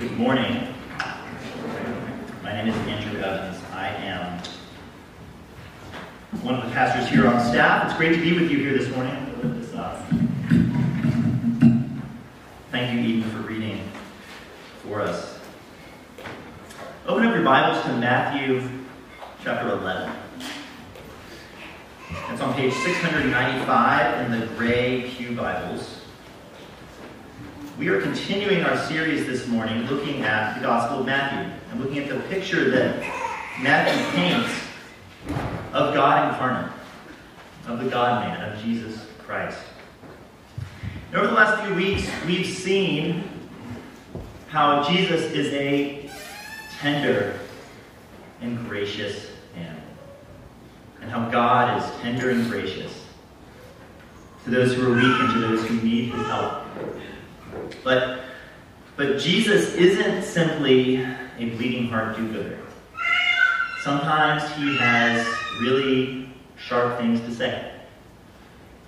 Good morning. My name is Andrew Evans. I am one of the pastors here on staff. It's great to be with you here this morning. This up. Thank you, Eden, for reading for us. Open up your Bibles to Matthew chapter 11. It's on page 695 in the gray Pew Bibles. We are continuing our series this morning looking at the Gospel of Matthew and looking at the picture that Matthew paints of God incarnate, of the God man, of Jesus Christ. And over the last few weeks, we've seen how Jesus is a tender and gracious man, and how God is tender and gracious to those who are weak and to those who need his help. But, but Jesus isn't simply a bleeding heart do-gooder. Sometimes he has really sharp things to say.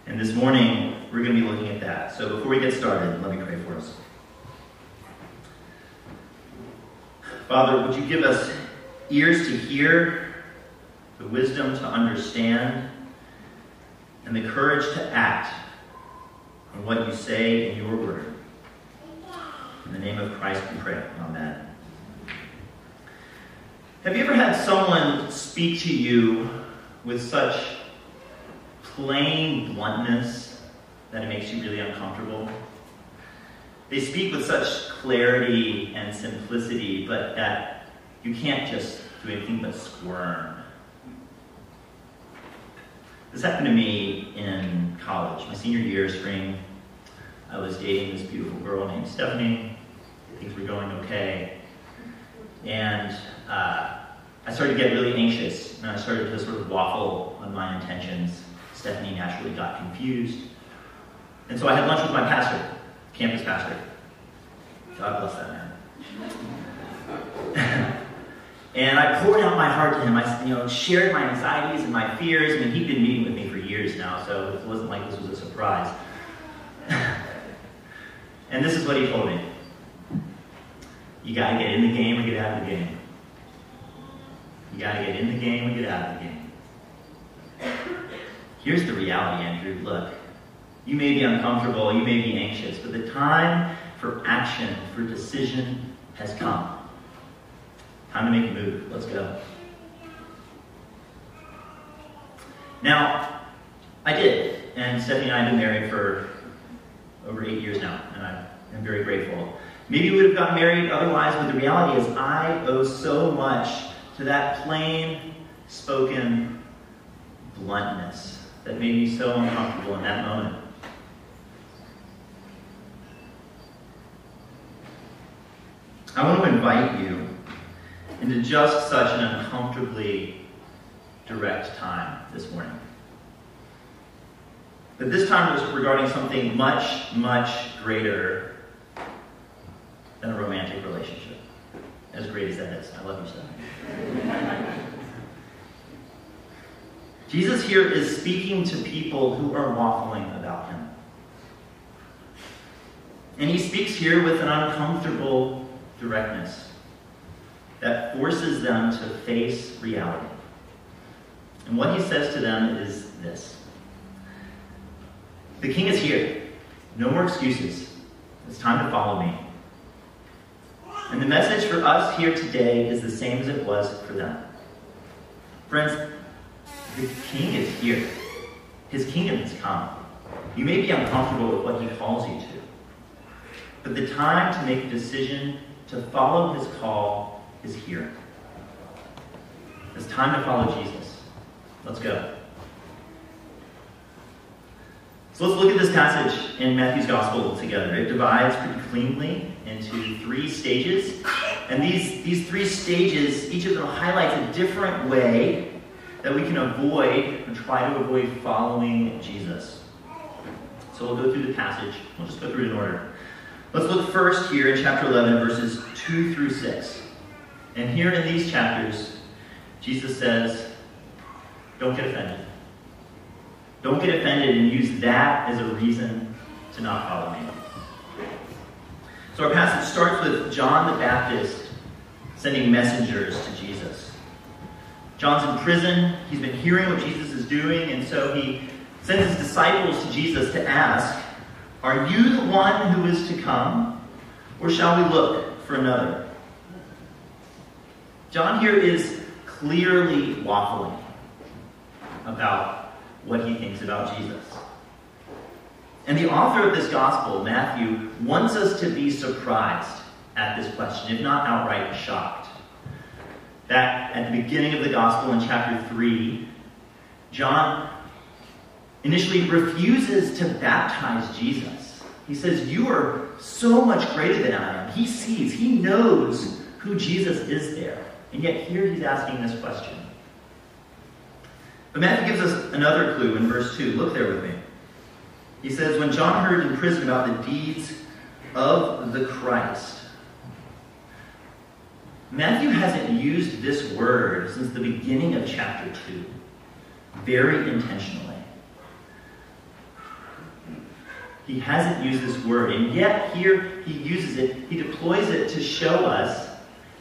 And this morning, we're going to be looking at that. So before we get started, let me pray for us. Father, would you give us ears to hear, the wisdom to understand, and the courage to act on what you say in your word? In the name of Christ we pray. Amen. Have you ever had someone speak to you with such plain bluntness that it makes you really uncomfortable? They speak with such clarity and simplicity, but that you can't just do anything but squirm. This happened to me in college, my senior year, spring. I was dating this beautiful girl named Stephanie going okay. And uh, I started to get really anxious, and I started to sort of waffle on my intentions. Stephanie naturally got confused. And so I had lunch with my pastor, campus pastor. God bless that man. and I poured out my heart to him. I you know, shared my anxieties and my fears. I mean, he'd been meeting with me for years now, so it wasn't like this was a surprise. and this is what he told me. You got to get in the game or get out of the game. You got to get in the game or get out of the game. Here's the reality, Andrew. Look, you may be uncomfortable, you may be anxious, but the time for action, for decision has come. Time to make a move. Let's go. Now, I did, and Stephanie and I have been married for over eight years now, and I'm very grateful. Maybe we would have gotten married otherwise, but the reality is I owe so much to that plain spoken bluntness that made me so uncomfortable in that moment. I want to invite you into just such an uncomfortably direct time this morning. But this time was regarding something much, much greater than a romantic relationship. As great as that is. I love you, Stephanie. Jesus here is speaking to people who are waffling about him. And he speaks here with an uncomfortable directness that forces them to face reality. And what he says to them is this The king is here. No more excuses. It's time to follow me. And the message for us here today is the same as it was for them. Friends, the king is here. His kingdom has come. You may be uncomfortable with what he calls you to. But the time to make a decision to follow his call is here. It's time to follow Jesus. Let's go. So let's look at this passage in Matthew's Gospel together. It divides pretty cleanly into three stages. And these, these three stages, each of them highlights a different way that we can avoid and try to avoid following Jesus. So we'll go through the passage. We'll just go through it in order. Let's look first here in chapter 11, verses 2 through 6. And here in these chapters, Jesus says, Don't get offended. Don't get offended and use that as a reason to not follow me. So our passage starts with John the Baptist sending messengers to Jesus. John's in prison. He's been hearing what Jesus is doing, and so he sends his disciples to Jesus to ask, Are you the one who is to come, or shall we look for another? John here is clearly waffling about what he thinks about Jesus. And the author of this gospel, Matthew, wants us to be surprised at this question, if not outright shocked. That at the beginning of the gospel in chapter 3, John initially refuses to baptize Jesus. He says, You are so much greater than I am. He sees, he knows who Jesus is there. And yet here he's asking this question. But Matthew gives us another clue in verse 2. Look there with me. He says, When John heard in prison about the deeds of the Christ, Matthew hasn't used this word since the beginning of chapter 2, very intentionally. He hasn't used this word, and yet here he uses it, he deploys it to show us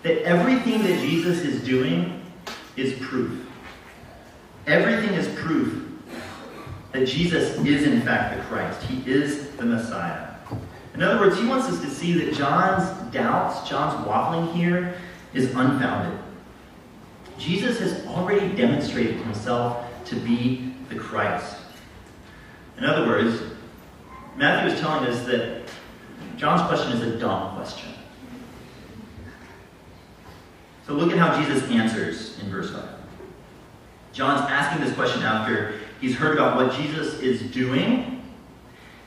that everything that Jesus is doing is proof. Everything is proof that Jesus is, in fact, the Christ. He is the Messiah. In other words, he wants us to see that John's doubts, John's waffling here, is unfounded. Jesus has already demonstrated himself to be the Christ. In other words, Matthew is telling us that John's question is a dumb question. So look at how Jesus answers in verse 5. John's asking this question after he's heard about what Jesus is doing.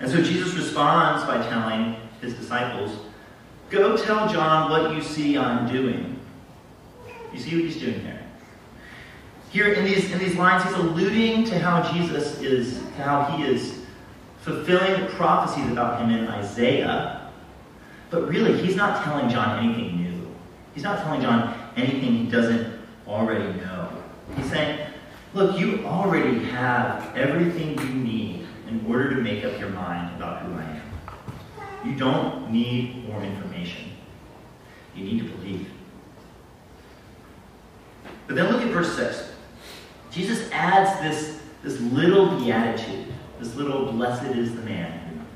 And so Jesus responds by telling his disciples, Go tell John what you see I'm doing. You see what he's doing there? Here in these, in these lines, he's alluding to how Jesus is, to how he is fulfilling the prophecies about him in Isaiah. But really, he's not telling John anything new. He's not telling John anything he doesn't already know. He's saying, look, you already have everything you need in order to make up your mind about who I am. You don't need more information. You need to believe. But then look at verse 6. Jesus adds this, this little beatitude, this little blessed is the man.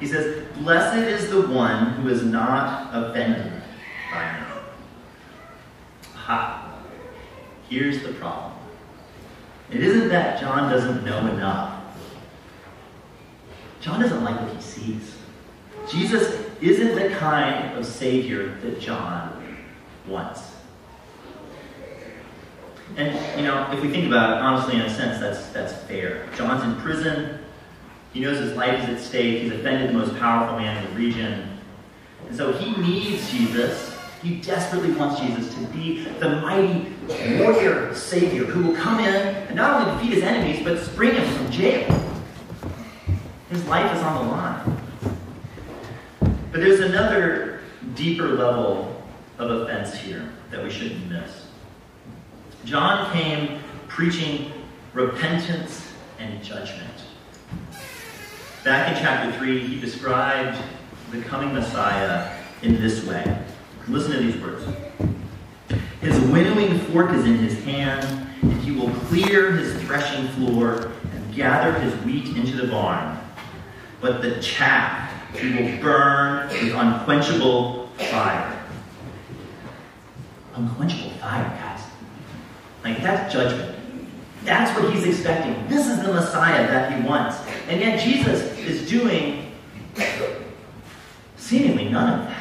He says, Blessed is the one who is not offended by me. Ha! Here's the problem. It isn't that John doesn't know enough. John doesn't like what he sees. Jesus isn't the kind of Savior that John wants. And, you know, if we think about it, honestly, in a sense, that's, that's fair. John's in prison. He knows his life is at stake. He's offended the most powerful man in the region. And so he needs Jesus. He desperately wants Jesus to be the mighty warrior Savior who will come in and not only defeat his enemies, but spring him from jail. His life is on the line. But there's another deeper level of offense here that we shouldn't miss. John came preaching repentance and judgment. Back in chapter 3, he described the coming Messiah in this way. Listen to these words. His winnowing fork is in his hand, and he will clear his threshing floor and gather his wheat into the barn. But the chaff he will burn with unquenchable fire. Unquenchable fire, guys. Like, that's judgment. That's what he's expecting. This is the Messiah that he wants. And yet, Jesus is doing seemingly none of that.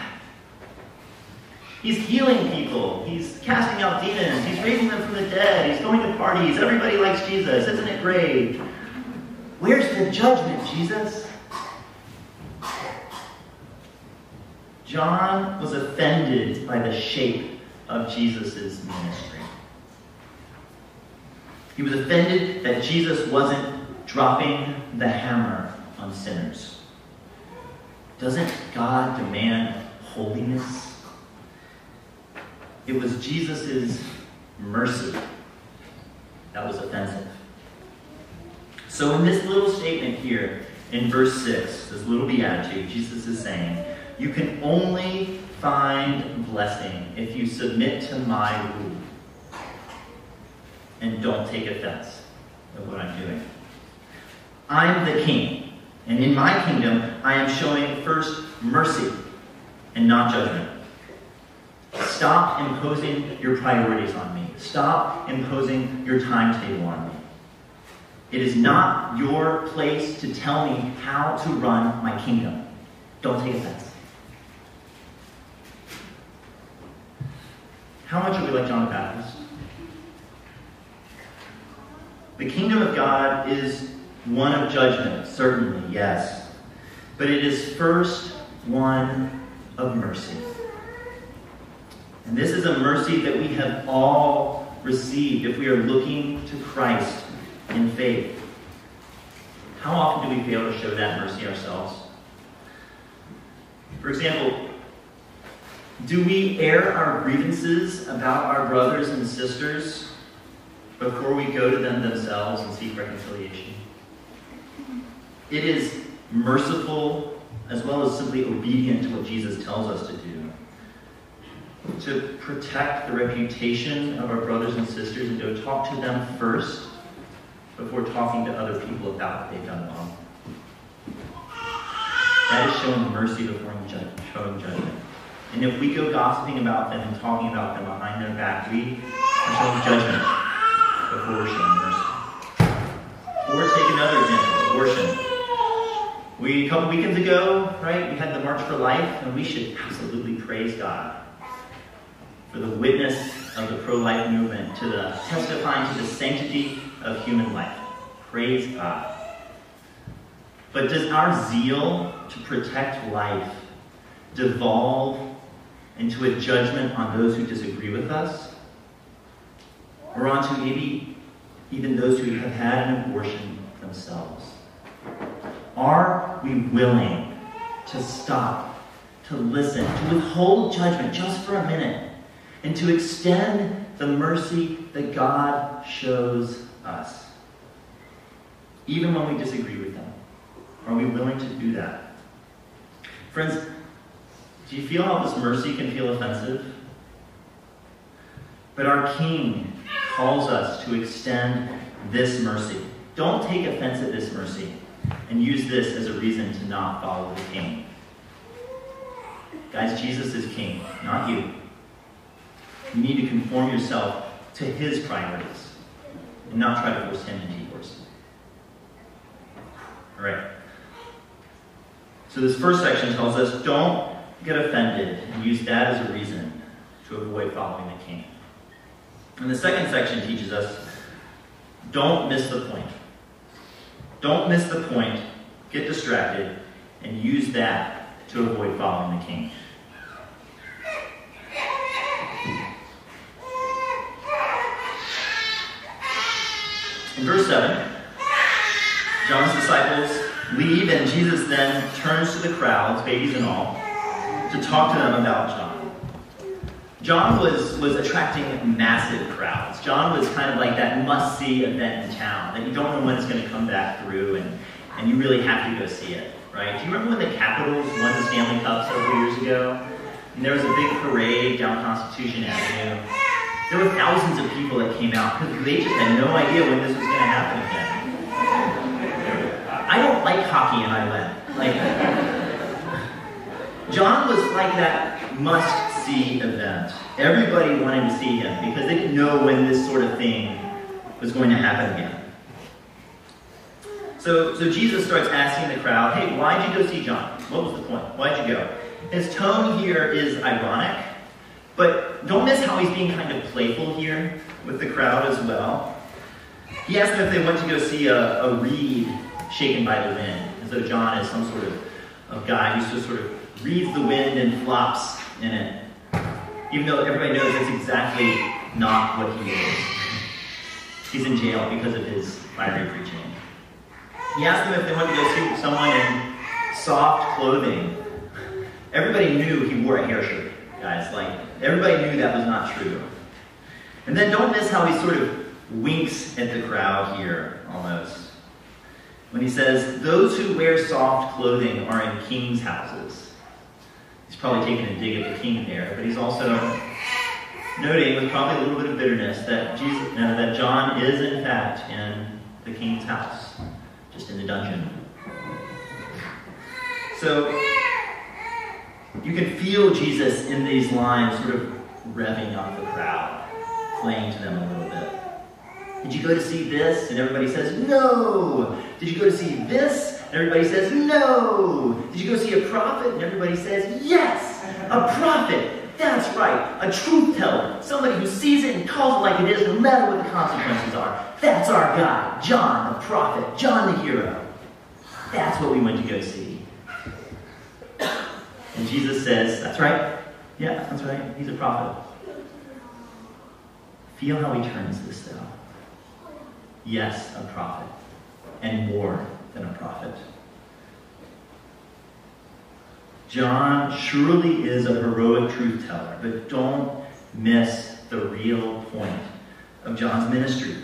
He's healing people. He's casting out demons. He's raising them from the dead. He's going to parties. Everybody likes Jesus. Isn't it great? Where's the judgment, Jesus? John was offended by the shape of Jesus' ministry. He was offended that Jesus wasn't dropping the hammer on sinners. Doesn't God demand holiness? It was Jesus' mercy that was offensive. So, in this little statement here in verse 6, this little beatitude, Jesus is saying, You can only find blessing if you submit to my rule and don't take offense at what I'm doing. I'm the king, and in my kingdom, I am showing first mercy and not judgment. Stop imposing your priorities on me. Stop imposing your timetable on me. It is not your place to tell me how to run my kingdom. Don't take offense. How much are we like John the Baptist? The kingdom of God is one of judgment, certainly, yes. But it is first one of mercy. And this is a mercy that we have all received if we are looking to Christ in faith. How often do we fail to show that mercy ourselves? For example, do we air our grievances about our brothers and sisters before we go to them themselves and seek reconciliation? It is merciful as well as simply obedient to what Jesus tells us to do to protect the reputation of our brothers and sisters and go talk to them first before talking to other people about what they've done wrong. That is showing mercy before showing judgment. And if we go gossiping about them and talking about them behind their back, we are showing judgment before we're showing mercy. Or take another example, abortion. We, a couple weekends ago, right, we had the March for Life, and we should absolutely praise God for the witness of the pro-life movement, to the testifying to the sanctity of human life. Praise God. But does our zeal to protect life devolve into a judgment on those who disagree with us? Or onto maybe even those who have had an abortion themselves? Are we willing to stop, to listen, to withhold judgment just for a minute? And to extend the mercy that God shows us. Even when we disagree with them. Are we willing to do that? Friends, do you feel how this mercy can feel offensive? But our King calls us to extend this mercy. Don't take offense at this mercy and use this as a reason to not follow the King. Guys, Jesus is King, not you. You need to conform yourself to his priorities and not try to force him into yours. All right. So this first section tells us don't get offended and use that as a reason to avoid following the king. And the second section teaches us don't miss the point. Don't miss the point, get distracted, and use that to avoid following the king. In verse 7, John's disciples leave, and Jesus then turns to the crowds, babies and all, to talk to them about John. John was, was attracting massive crowds. John was kind of like that must see event in town that you don't know when it's going to come back through, and, and you really have to go see it, right? Do you remember when the Capitals won the Stanley Cup several years ago? And there was a big parade down Constitution Avenue there were thousands of people that came out because they just had no idea when this was going to happen again. I don't like hockey and I went. Like, John was like that must-see event. Everybody wanted to see him because they didn't know when this sort of thing was going to happen again. So, so Jesus starts asking the crowd, hey, why'd you go see John? What was the point? Why'd you go? His tone here is ironic. But don't miss how he's being kind of playful here with the crowd as well. He asked them if they went to go see a, a reed shaken by the wind, as though John is some sort of, of guy who just sort of reads the wind and flops in it. Even though everybody knows that's exactly not what he is. He's in jail because of his fiery preaching. He asked them if they went to go see someone in soft clothing. Everybody knew he wore a hair shirt, guys. Like, Everybody knew that was not true. And then don't miss how he sort of winks at the crowd here, almost. When he says, Those who wear soft clothing are in king's houses. He's probably taking a dig at the king there, but he's also noting with probably a little bit of bitterness that Jesus, uh, that John is in fact in the king's house, just in the dungeon. So you can feel Jesus in these lines, sort of revving up the crowd, playing to them a little bit. Did you go to see this? And everybody says, No. Did you go to see this? And everybody says, No. Did you go see a prophet? And everybody says, Yes, a prophet. That's right, a truth teller. Somebody who sees it and calls it like it is, no matter what the consequences are. That's our guy, John the prophet, John the hero. That's what we went to go see. And Jesus says, That's right. Yeah, that's right. He's a prophet. Feel how he turns this, though. Yes, a prophet, and more than a prophet. John surely is a heroic truth teller, but don't miss the real point of John's ministry.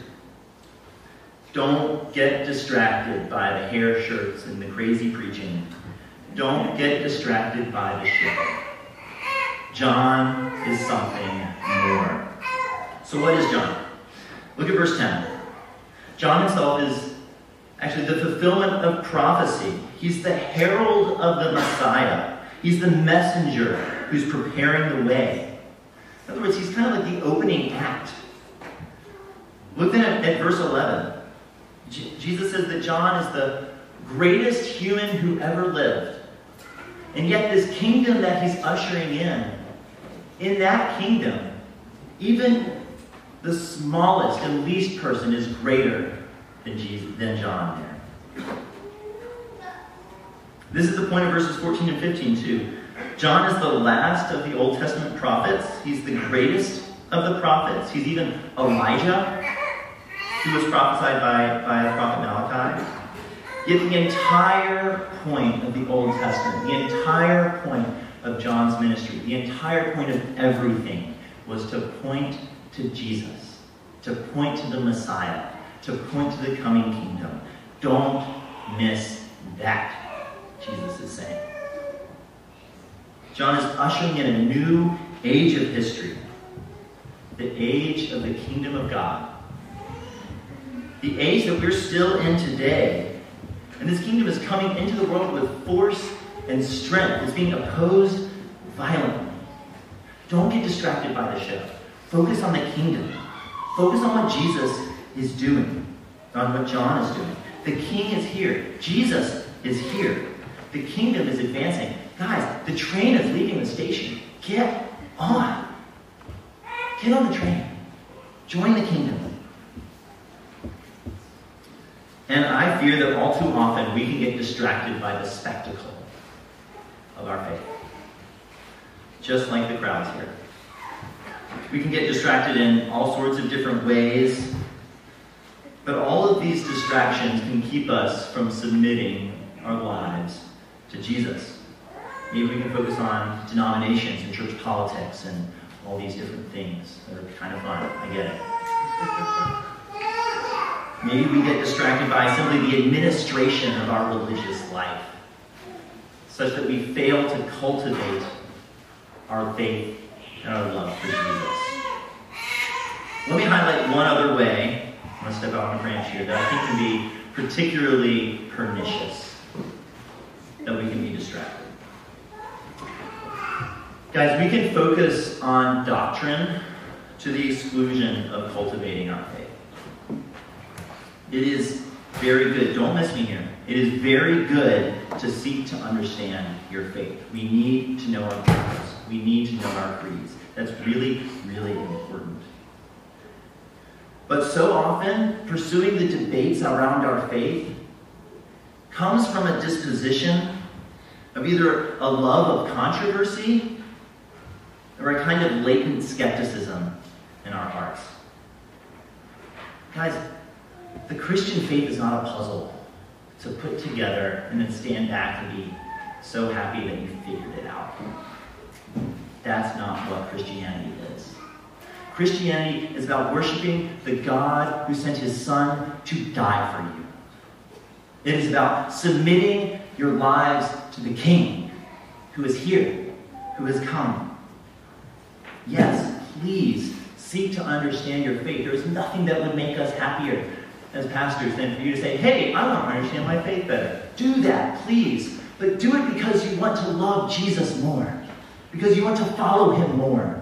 Don't get distracted by the hair shirts and the crazy preaching. Don't get distracted by the ship. John is something more. So, what is John? Look at verse 10. John himself is actually the fulfillment of prophecy. He's the herald of the Messiah. He's the messenger who's preparing the way. In other words, he's kind of like the opening act. Look then at, at verse 11. J- Jesus says that John is the greatest human who ever lived. And yet, this kingdom that he's ushering in, in that kingdom, even the smallest and least person is greater than, Jesus, than John there. This is the point of verses 14 and 15, too. John is the last of the Old Testament prophets. He's the greatest of the prophets. He's even Elijah, who was prophesied by, by the prophet Malachi. Yet the entire point of the Old Testament, the entire point of John's ministry, the entire point of everything was to point to Jesus, to point to the Messiah, to point to the coming kingdom. Don't miss that, Jesus is saying. John is ushering in a new age of history, the age of the kingdom of God. The age that we're still in today. And this kingdom is coming into the world with force and strength. It's being opposed violently. Don't get distracted by the show. Focus on the kingdom. Focus on what Jesus is doing, on what John is doing. The king is here. Jesus is here. The kingdom is advancing. Guys, the train is leaving the station. Get on. Get on the train. Join the kingdom. And I fear that all too often we can get distracted by the spectacle of our faith. Just like the crowds here. We can get distracted in all sorts of different ways. But all of these distractions can keep us from submitting our lives to Jesus. Maybe we can focus on denominations and church politics and all these different things that are kind of fun. I get it. Maybe we get distracted by simply the administration of our religious life, such that we fail to cultivate our faith and our love for Jesus. Let me highlight one other way, I'm going to step out on a branch here, that I think can be particularly pernicious, that we can be distracted. Guys, we can focus on doctrine to the exclusion of cultivating our faith. It is very good. Don't miss me here. It is very good to seek to understand your faith. We need to know our prayers. We need to know our creeds. That's really, really important. But so often, pursuing the debates around our faith comes from a disposition of either a love of controversy or a kind of latent skepticism in our hearts. Guys, the Christian faith is not a puzzle to put together and then stand back and be so happy that you figured it out. That's not what Christianity is. Christianity is about worshiping the God who sent his Son to die for you. It is about submitting your lives to the King who is here, who has come. Yes, please seek to understand your faith. There is nothing that would make us happier as pastors than for you to say, hey, I want to understand my faith better. Do that, please. But do it because you want to love Jesus more, because you want to follow him more,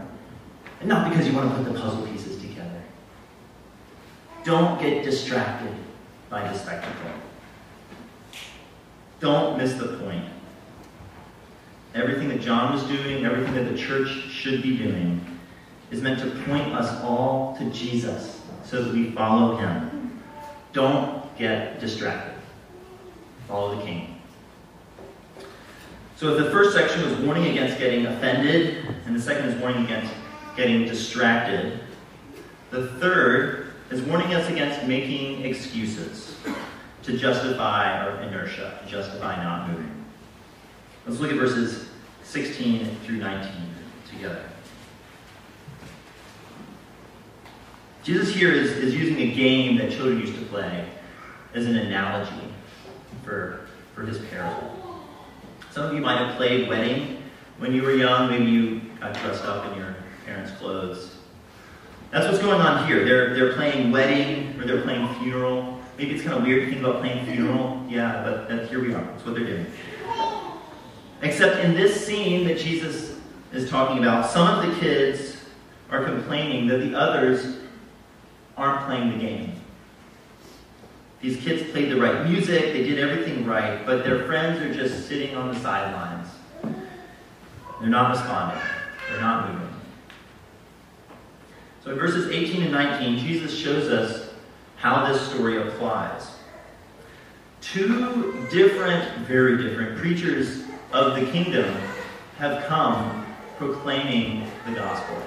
and not because you want to put the puzzle pieces together. Don't get distracted by the spectacle. Don't miss the point. Everything that John was doing, everything that the church should be doing, is meant to point us all to Jesus so that we follow him. Don't get distracted. Follow the king. So the first section was warning against getting offended, and the second is warning against getting distracted, the third is warning us against making excuses to justify our inertia, to justify not moving. Let's look at verses 16 through 19 together. Jesus here is, is using a game that children used to play as an analogy for, for his parable. Some of you might have played wedding when you were young. Maybe you got dressed up in your parents' clothes. That's what's going on here. They're, they're playing wedding or they're playing funeral. Maybe it's kind of weird to think about playing funeral. Yeah, but that, here we are. That's what they're doing. Except in this scene that Jesus is talking about, some of the kids are complaining that the others aren't playing the game. These kids played the right music, they did everything right, but their friends are just sitting on the sidelines. They're not responding, they're not moving. So in verses 18 and 19, Jesus shows us how this story applies. Two different, very different preachers of the kingdom have come proclaiming the gospel.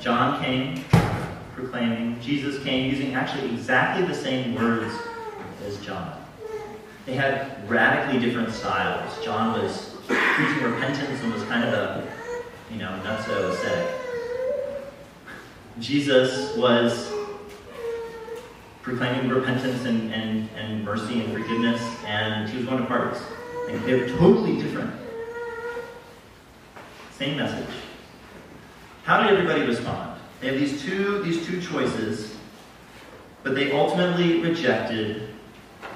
John came proclaiming, Jesus came using actually exactly the same words as John. They had radically different styles. John was preaching repentance and was kind of a, you know, not so ascetic. Jesus was proclaiming repentance and, and, and mercy and forgiveness, and he was going to parties. And they were totally different. Same message. How did everybody respond? They have these two, these two choices, but they ultimately rejected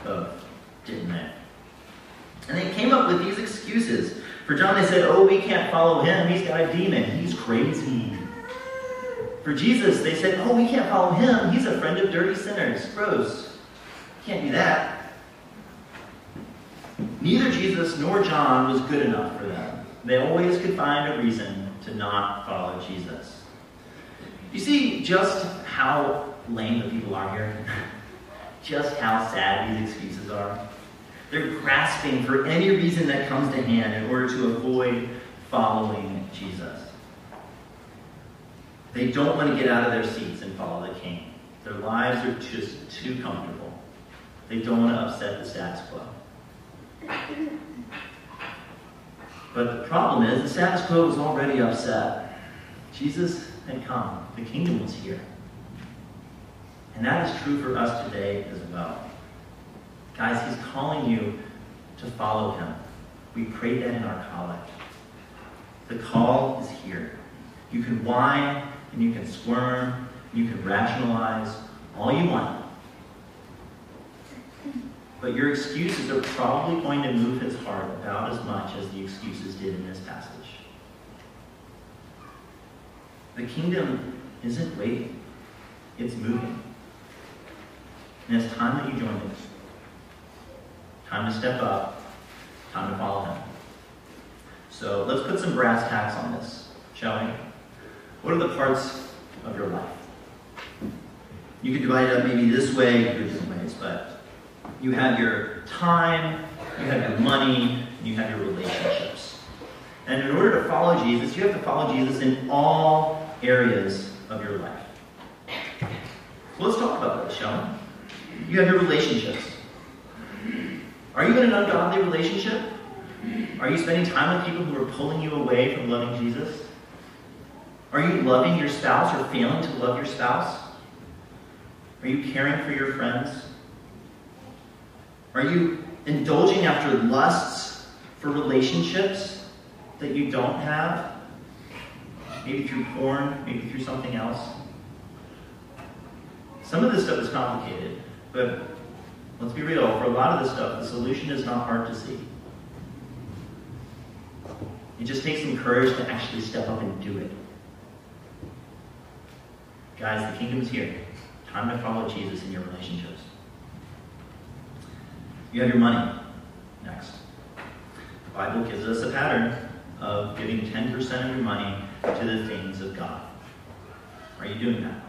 both, didn't they? And they came up with these excuses. For John, they said, Oh, we can't follow him. He's got a demon. He's crazy. For Jesus, they said, Oh, we can't follow him. He's a friend of dirty sinners. Gross. Can't do that. Neither Jesus nor John was good enough for them. They always could find a reason to not follow Jesus. You see just how lame the people are here? just how sad these excuses are? They're grasping for any reason that comes to hand in order to avoid following Jesus. They don't want to get out of their seats and follow the king. Their lives are just too comfortable. They don't want to upset the status quo. But the problem is, the status quo is already upset. Jesus had come. The kingdom was here. And that is true for us today as well. Guys, he's calling you to follow him. We prayed that in our collect. The call is here. You can whine and you can squirm, you can rationalize all you want. But your excuses are probably going to move his heart about as much as the excuses did in this passage. The kingdom isn't waiting, it's moving. And it's time that you join it. Time to step up, time to follow him. So let's put some brass tacks on this, shall we? What are the parts of your life? You could divide it up maybe this way, different ways, but you have your time, you have your money, you have your relationships. And in order to follow Jesus, you have to follow Jesus in all areas of your life. So let's talk about this, shall we? You have your relationships. Are you in an ungodly relationship? Are you spending time with people who are pulling you away from loving Jesus? Are you loving your spouse or failing to love your spouse? Are you caring for your friends? Are you indulging after lusts for relationships that you don't have, maybe through porn, maybe through something else. Some of this stuff is complicated, but let's be real, for a lot of this stuff, the solution is not hard to see. It just takes some courage to actually step up and do it. Guys, the kingdom is here. Time to follow Jesus in your relationships. You have your money. Next. The Bible gives us a pattern of giving 10% of your money to the things of God. Are you doing that?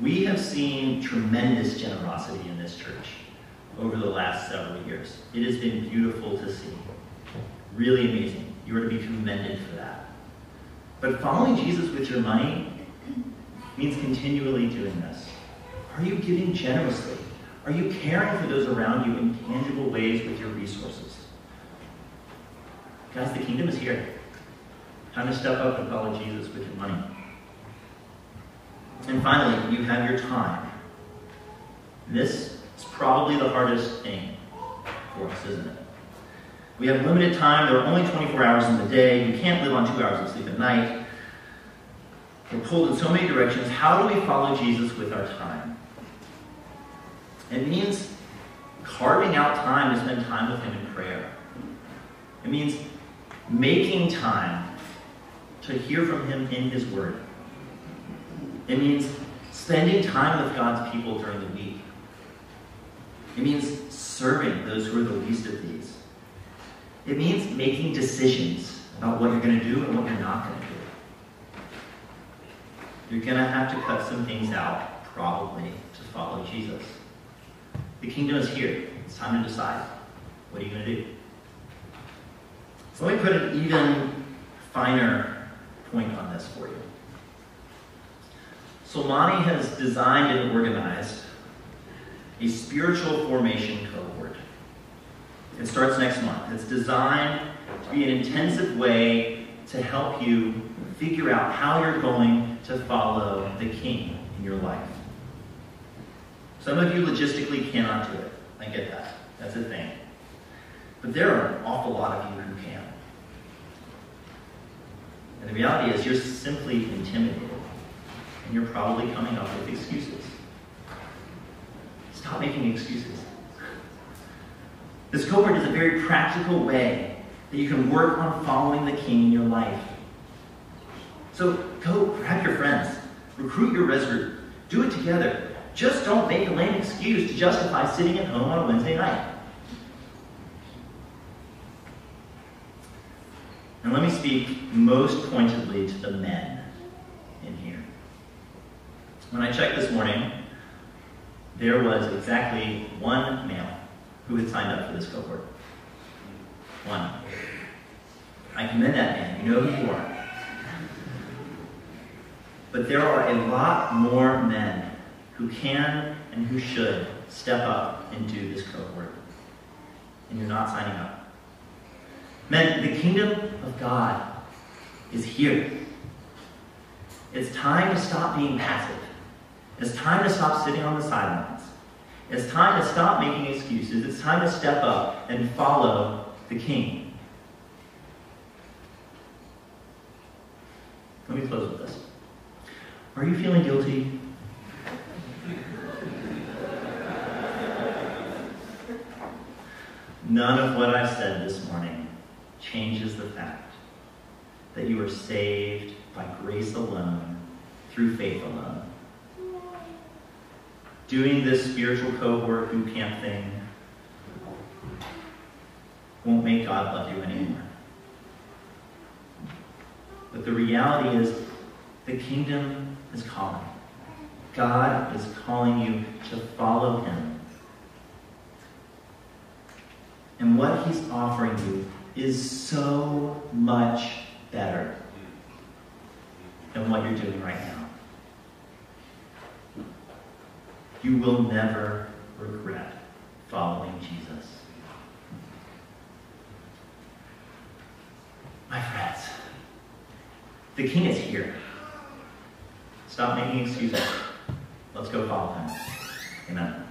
We have seen tremendous generosity in this church over the last several years. It has been beautiful to see. Really amazing. You are to be commended for that. But following Jesus with your money means continually doing this. Are you giving generously? Are you caring for those around you in tangible ways with your resources? Guys, the kingdom is here. Time to step up and follow Jesus with your money. And finally, you have your time. This is probably the hardest thing for us, isn't it? We have limited time. There are only 24 hours in the day. You can't live on two hours of sleep at night. We're pulled in so many directions. How do we follow Jesus with our time? It means carving out time to spend time with Him in prayer. It means making time to hear from Him in His Word. It means spending time with God's people during the week. It means serving those who are the least of these. It means making decisions about what you're going to do and what you're not going to do. You're going to have to cut some things out, probably, to follow Jesus. The kingdom is here. It's time to decide. What are you going to do? So let me put an even finer point on this for you. Solmani has designed and organized a spiritual formation cohort. It starts next month. It's designed to be an intensive way to help you figure out how you're going to follow the king in your life. Some of you logistically cannot do it. I get that. That's a thing. But there are an awful lot of you who can. And the reality is, you're simply intimidated. And you're probably coming up with excuses. Stop making excuses. This cohort is a very practical way that you can work on following the king in your life. So go grab your friends, recruit your res group, do it together. Just don't make a lame excuse to justify sitting at home on a Wednesday night. And let me speak most pointedly to the men in here. When I checked this morning, there was exactly one male who had signed up for this cohort. One. I commend that man. You know who you are. But there are a lot more men who can and who should step up and do this cohort. And you're not signing up. Men, the kingdom of God is here. It's time to stop being passive. It's time to stop sitting on the sidelines. It's time to stop making excuses. It's time to step up and follow the king. Let me close with this. Are you feeling guilty? None of what I've said this changes the fact that you are saved by grace alone, through faith alone. Doing this spiritual cohort boot camp thing won't make God love you anymore. But the reality is, the kingdom is calling. God is calling you to follow him. And what he's offering you is so much better than what you're doing right now. You will never regret following Jesus. My friends, the king is here. Stop making excuses. Let's go follow him. Amen.